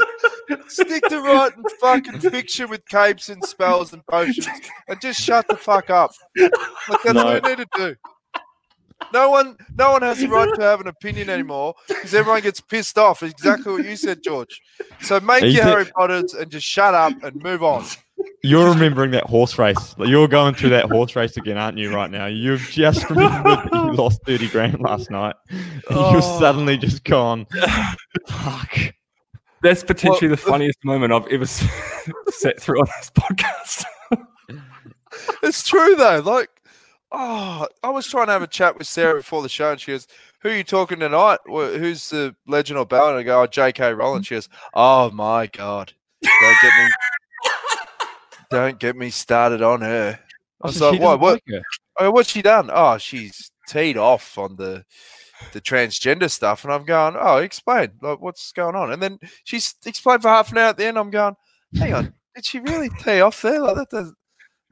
Stick to writing fucking fiction with capes and spells and potions, and just shut the fuck up. Like that's No. what you need to do. No one, no one has the right to have an opinion anymore because everyone gets pissed off. Exactly what you said, George. So make you your Harry Potters and just shut up and move on. You're remembering that horse race. Like, You're going through that horse race again, aren't you? Right now, you've just remembered that you lost thirty grand last night. And Oh. You've suddenly just gone. Fuck. that's potentially Well, the funniest moment I've ever s- sat through on this podcast. It's true though. Like, oh, I was trying to have a chat with Sarah before the show, and she goes, "Who are you talking tonight? Who's the legend or bell?" And I go, "Oh, J.K. Rowling." She goes, "Oh my god, don't get me, don't get me started on her." I was So like, "What? What? like. Oh, what's she done? Oh, she's teed off on the the transgender stuff, and I'm going, oh, explain, like, what's going on? And then she's explained for half an hour at the end. I'm going, hang on, did she really tee off there? Like that does.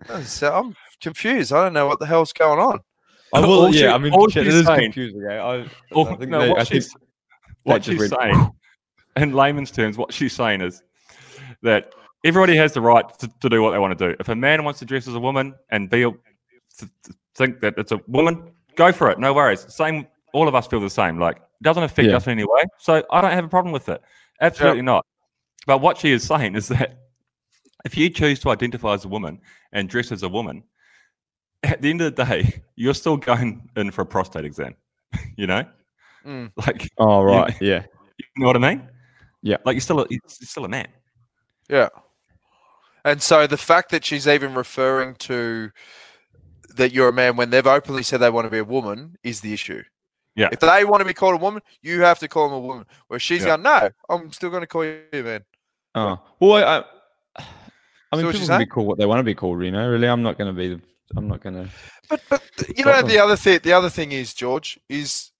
doesn't sound- I'm confused. I don't know what the hell's going on. I will, All she- yeah, I mean, all shit, she's is saying- confusing. eh? I, Or- I think no, they- what I think she's, what she's saying, in layman's terms, what she's saying is that everybody has the right to, to do what they want to do. If a man wants to dress as a woman and be a, th- th- think that it's a woman, go for it. No worries. Same. All of us feel the same. Like it doesn't affect Yeah. us in any way. So I don't have a problem with it. Absolutely not. But what she is saying is that if you choose to identify as a woman and dress as a woman, at the end of the day, you're still going in for a prostate exam. you know, Mm. like Oh right, yeah. you know what I mean? Yeah. Like you're still a, you're still a man. Yeah. And so the fact that she's even referring to that you're a man when they've openly said they want to be a woman is the issue. Yeah. If they want to be called a woman, you have to call them a woman. Where she's Yeah. going, no, I'm still going to call you a man. Oh well, I, I, I mean, what people can be called what they want to be called. You know, really, I'm not going to be. The, I'm not going to. But but you know Stop the other thing the other thing is George is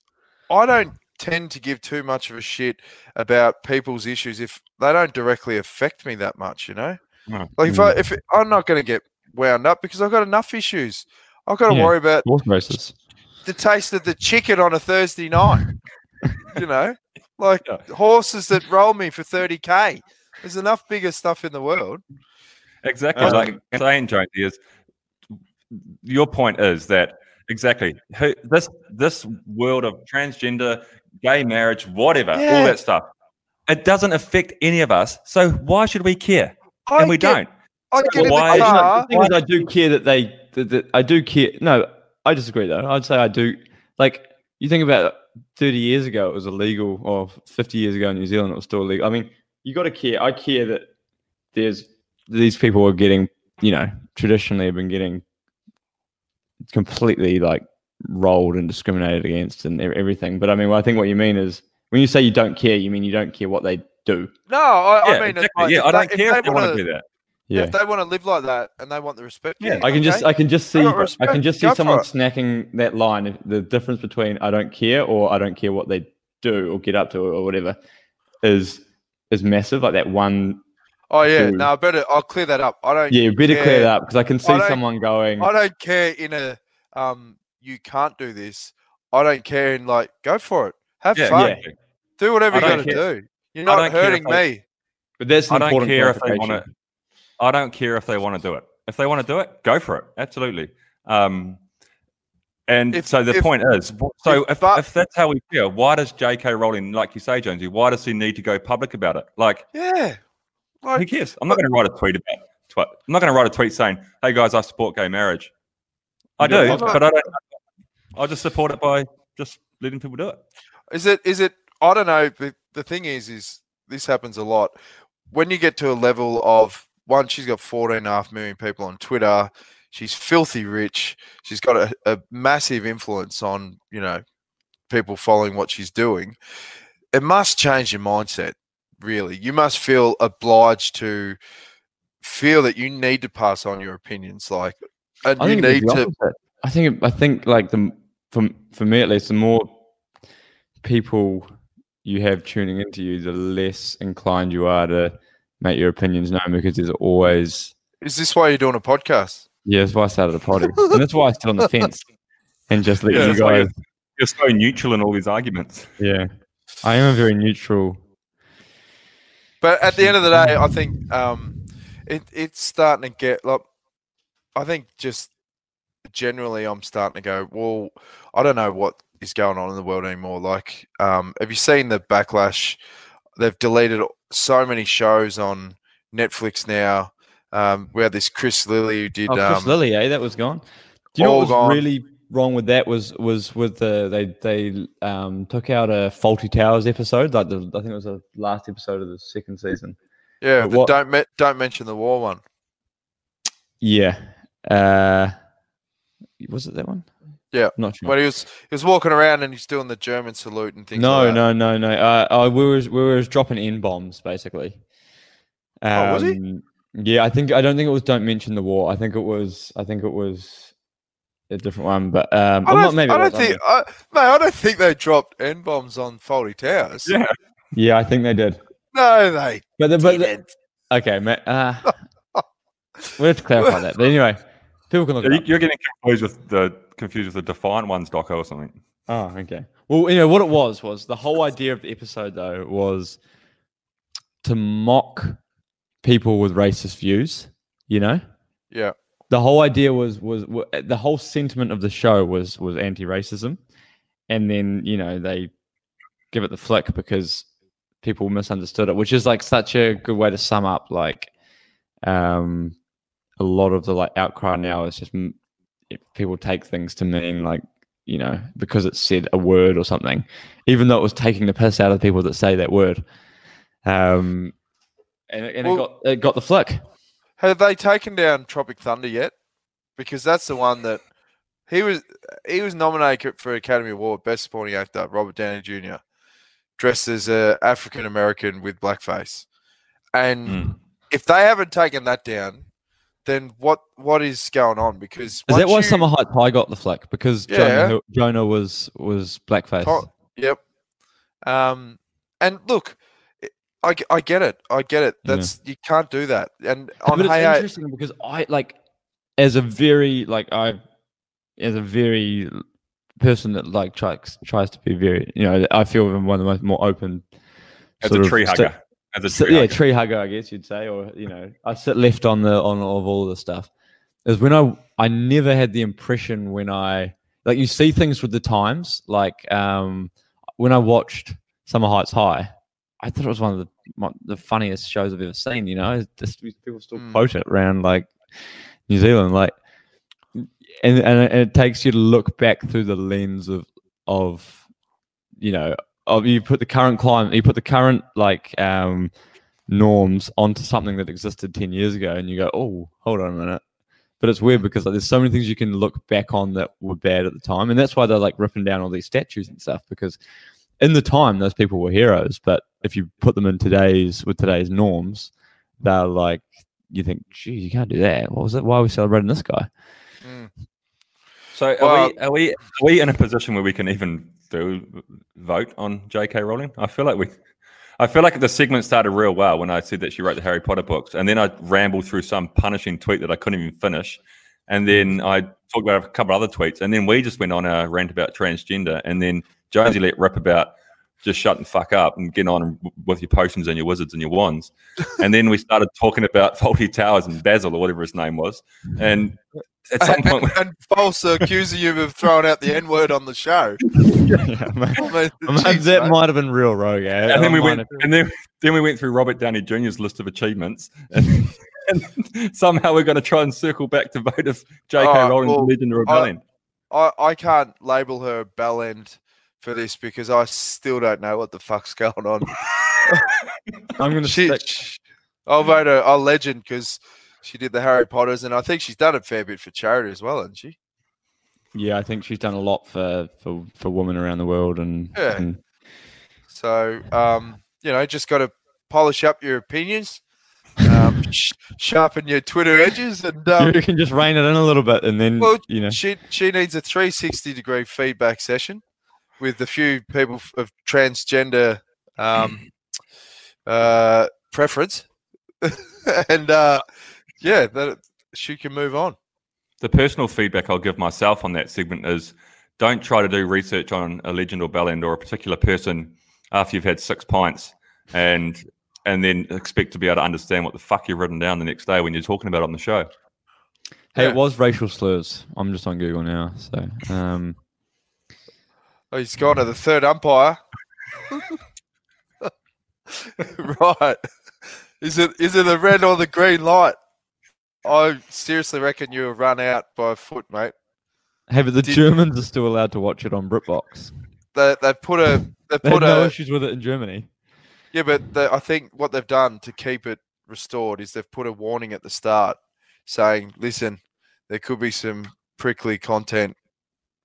I don't tend to give too much of a shit about people's issues if they don't directly affect me that much. You know, No. like if I if I'm not going to get wound up because I've got enough issues. I've got to Yeah. worry about Horse races. the taste of the chicken on a Thursday night. you know, like Yeah. horses that roll me for 30k. There's enough bigger stuff in the world. Exactly. Um, like saying, Jonesy, is your point is that exactly this this world of transgender, gay marriage, whatever, Yeah. all that stuff, it doesn't affect any of us. So why should we care? I and we get, don't. I get in why- the Actually, no, car. the thing is, I do care that they. That, that I do care. No, I disagree though. I'd say I do. Like you think about thirty years ago, it was illegal, or fifty years ago in New Zealand, it was still illegal. I mean, you got to care. I care that there's these people are getting, you know, traditionally have been getting completely like rolled and discriminated against and everything. But I mean, I think what you mean is when you say you don't care, you mean you don't care what they do. No, I, yeah, I mean, exactly. like, yeah, I don't if care if they want wanna- do that. Yeah. If they want to live like that and they want the respect, Yeah, yeah, I can just. I can just see I I can just see Go someone snacking that line. The difference between I don't care or I don't care what they do or get up to or whatever is is massive. Like that one. Oh yeah, Dude. no, I better. I'll clear that up. I don't. Yeah, you better clear that up because I can see don't- someone going. I don't care in a um. You can't do this. I don't care in like go for it. Have Yeah, fun. exactly. Do whatever I you're going to care. do. You're not don't care if hurting they- me. But that's an I don't care if they want to. I don't care if they want to do it. If they want to do it, go for it. Absolutely. Um, and If- so the if- point is, so if if, Bar- if that's how we feel, why does J.K. Rowling, like you say, Jonesy, why does he need to go public about it? Like, Yeah. who cares? I'm not going to write a tweet about. Twi- I'm not going to write a tweet saying, "Hey guys, I support gay marriage." I do, but I don't. I just support it by just letting people do it. is it? Is it? I don't know. The, thing is, is this happens a lot. When you get to a level of one, she's got 14 and a half million people on Twitter. She's filthy rich. She's got a, a massive influence on you know people following what she's doing. It must change your mindset. Really, you must feel obliged to feel that you need to pass on your opinions. Like, and I you think need to. I think I think like the for for me at least, the more people you have tuning into you, the less inclined you are to make your opinions known because there's always Is this why you're doing a podcast? yeah. That's why I started a podcast. and that's why I sit on the fence and just let Yeah, you that's why guys. You're so neutral in all these arguments. Yeah, I am a very neutral. But at the end of the day, I think um, it it's starting to get like I think just generally I'm starting to go, well, I don't know what is going on in the world anymore. Like, um, have you seen the backlash? They've deleted so many shows on Netflix now. Um, we had this Chris Lilley who did Oh, Chris um, Lilley, eh? That was gone. Do you know what was gone. really wrong with that? Was was with the they they um took out a Fawlty Towers episode, like the I think it was the last episode of the second season. yeah, what- don't me- don't mention the war one. Yeah. Uh was it that one? Yeah, Not sure. But he was he was walking around and he's doing the German salute and things. No, like that. no, no, no. Uh, uh, we were we were dropping in bombs basically. Oh, was he? Um, Yeah, I think I don't think it was. Don't mention the war. I think it was. I think it was a different one. But um, I don't, not maybe. I don't was, think, I, mate, I don't think they dropped N bombs on Fawlty Towers. Yeah. Yeah, I think they did. No, they But the, but the, okay, uh, we have to clarify that. But anyway, people can look. up. You're getting confused with the confused with the Defiant Ones doco or something. Oh, okay. Well, you know what it was was the whole idea of the episode though was to mock people with racist views. You know, Yeah. the whole idea was was wa- the whole sentiment of the show was was anti-racism, and then you know they give it the flick because people misunderstood it, which is like such a good way to sum up like um a lot of the like outcry now is just if people take things to mean like you know because it said a word or something, even though it was taking the piss out of people that say that word. Um, and, and Well- it got it got the flick. Have they taken down Tropic Thunder yet? Because that's the one that he was he was nominated for Academy Award Best Supporting Actor, Robert Downey Jr., dressed as a African American with blackface. And Mm. if they haven't taken that down, then what what is going on? Because Is that why you- Summer Heights High got the flick? Because Yeah. Jonah, Jonah was was blackface. Oh, Yep. Um, and look, I, I get it. I get it. Yeah. That's you can't do that. And Yeah, on but it's Hey Hey- interesting because I like as a very like I as a very person that like tries tries to be very you know I feel I'm one of the most more open As a tree sti- hugger. As a so- tree yeah, hugger. tree hugger, I guess you'd say, or you know, I sit left on the on of all the stuff. Is when I I never had the impression when I like you see things with the times, like um when I watched Summer Heights High, I thought it was one of the one, the funniest shows I've ever seen. You know, just people still Mm. quote it around like New Zealand, like, and and and it takes you to look back through the lens of of you know of you put the current climate, you put the current like um norms onto something that existed 10 years ago and you go oh hold on a minute. But it's weird because like, there's so many things you can look back on that were bad at the time and that's why they're like ripping down all these statues and stuff because in the time those people were heroes but if you put them in today's with today's norms they're like you think gee you can't do that. What was it? Why are we celebrating this guy? Mm. So are, Well- we, are we are we in a position where we can even do vote on J.K. Rowling? I feel like we. I feel like the segment started real well when I said that she wrote the Harry Potter books, and then I rambled through some punishing tweet that I couldn't even finish, and then mm. I talked about a couple other tweets, and then we just went on a rant about transgender, and then Jonesy let rip about just shutting the fuck up and getting on with your potions and your wizards and your wands, and then we started talking about fawlty towers and Basil or whatever his name was, and at some point. and, and false accusing you of throwing out the N word on the show. yeah, man. I mean, Man, jeez, that mate. might have been real rogue eh? and then we went, have- and then then we went through Robert Downey Jr.'s list of achievements, and, and somehow we're going to try and circle back to vote of J.K. Oh, Rowling's well, Legend of I- Rebellion. I, I can't label her bell end for this because I still don't know what the fuck's going on. i'm gonna she, I'll vote her a legend because she did the Harry Potters, and I think she's done a fair bit for charity as well, hasn't she? Yeah, I think she's done a lot for for, for women around the world, and, Yeah. and So, um, you know, just got to polish up your opinions, um, sh- sharpen your Twitter edges, and um, you can just rein it in a little bit, and then Well, you know, she she needs a 360 degree feedback session with a few people of transgender um, uh, preference, and uh, yeah, that she can move on. The personal feedback I'll give myself on that segment is don't try to do research on a legend or bellend or a particular person after you've had six pints and and then expect to be able to understand what the fuck you've written down the next day when you're talking about it on the show. hey, yeah. it was racial slurs. I'm just on Google now, so um, Oh, he's gone to the third umpire. right. Is it is it the red or the green light? I seriously reckon you were run out by a foot, mate. hey, but the Did- Germans are still allowed to watch it on BritBox. They they put a they They put no a issues with it in Germany. yeah, but the, I think what they've done to keep it restored is they've put a warning at the start saying, "Listen, there could be some prickly content,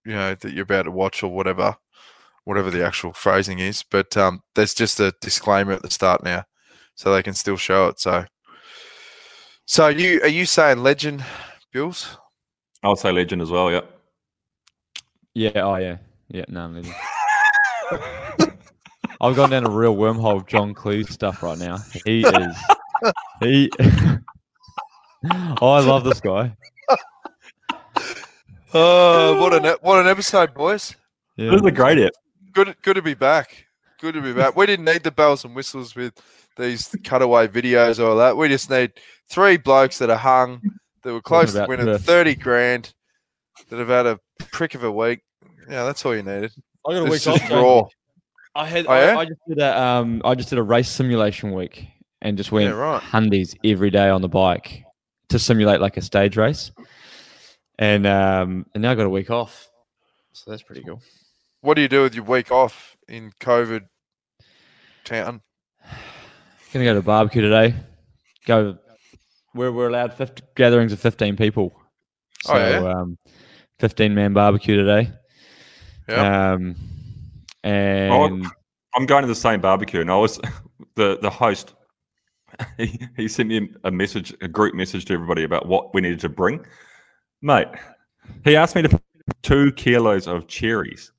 you know, that you're about to watch or whatever, whatever the actual phrasing is." But um, there's just a disclaimer at the start now, so they can still show it. So, so you are you saying legend, Bills? I'll say legend as well, yeah. Yeah, oh yeah, yeah, no, I'm leaving. I've gone down a real wormhole of John Cleese stuff right now. He is he. oh, I love this guy. Oh, what an what an episode, boys! Yeah. This is a great app. Good, good to be back. Good to be back. We didn't need the bells and whistles with these cutaway videos or all that. We just need three blokes that are hung, that were close to winning Perth. thirty grand, that have had a prick of a week. Yeah, that's all you needed. I got a It's week off. just Jamie. raw. I had. Oh, I, yeah? I just did a. Um, I just did a race simulation week and just went Yeah, right. hundies every day on the bike to simulate like a stage race. And um, and now I got a week off, so that's pretty cool. What do you do with your week off in COVID town? Gonna go to a barbecue today. Go. We're we're allowed 50 gatherings of fifteen people. So Oh, yeah? um, fifteen man barbecue today. Yeah. Um, and I'm going to the same barbecue, and I was the the host. He, he sent me a message, a group message to everybody about what we needed to bring. Mate, he asked me to put two kilos of cherries.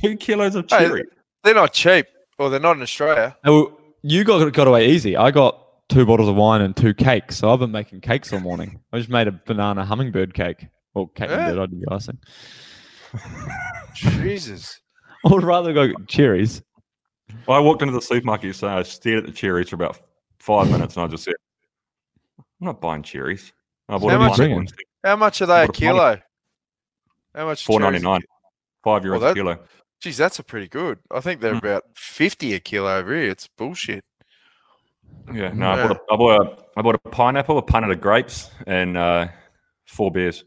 Two kilos of Hey, cherry. They're not cheap, or they're not in Australia. Oh, you got got away easy. I got two bottles of wine and two cakes. So I've been making cakes all morning. I just made a banana hummingbird cake. Or cake Yeah. and bird, I'd be icing. Jesus. I would rather go get cherries. I walked into the supermarket, so I stared at the cherries for about five minutes, and I just said, "I'm not buying cherries." I bought How a much- pineapple instead. How much are they a What a money. kilo? How much? Four ninety nine, five euros Well, that- a kilo. Geez, that's a pretty good. I think they're Mm. about fifty a kilo over here. It's bullshit. Yeah, no, I bought a, I bought a, I bought a pineapple, a punnet of grapes, and uh, four beers,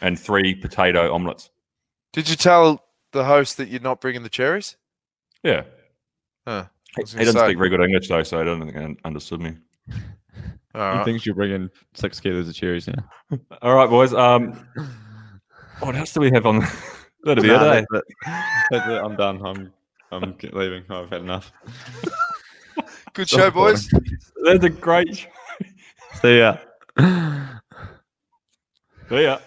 and three potato omelets. Did you tell the host that you're not bringing the cherries? Yeah, Huh. he, he doesn't say. speak very good English though, so I don't think he understood me. All He right. thinks you're bringing six kilos of cherries now. All right, boys. Um, what else do we have on? That'll be Nah, it. eh? that's it. That's it. I'm done. I'm I'm leaving. I've had enough. Good show, boys. That's a great. See ya. See ya.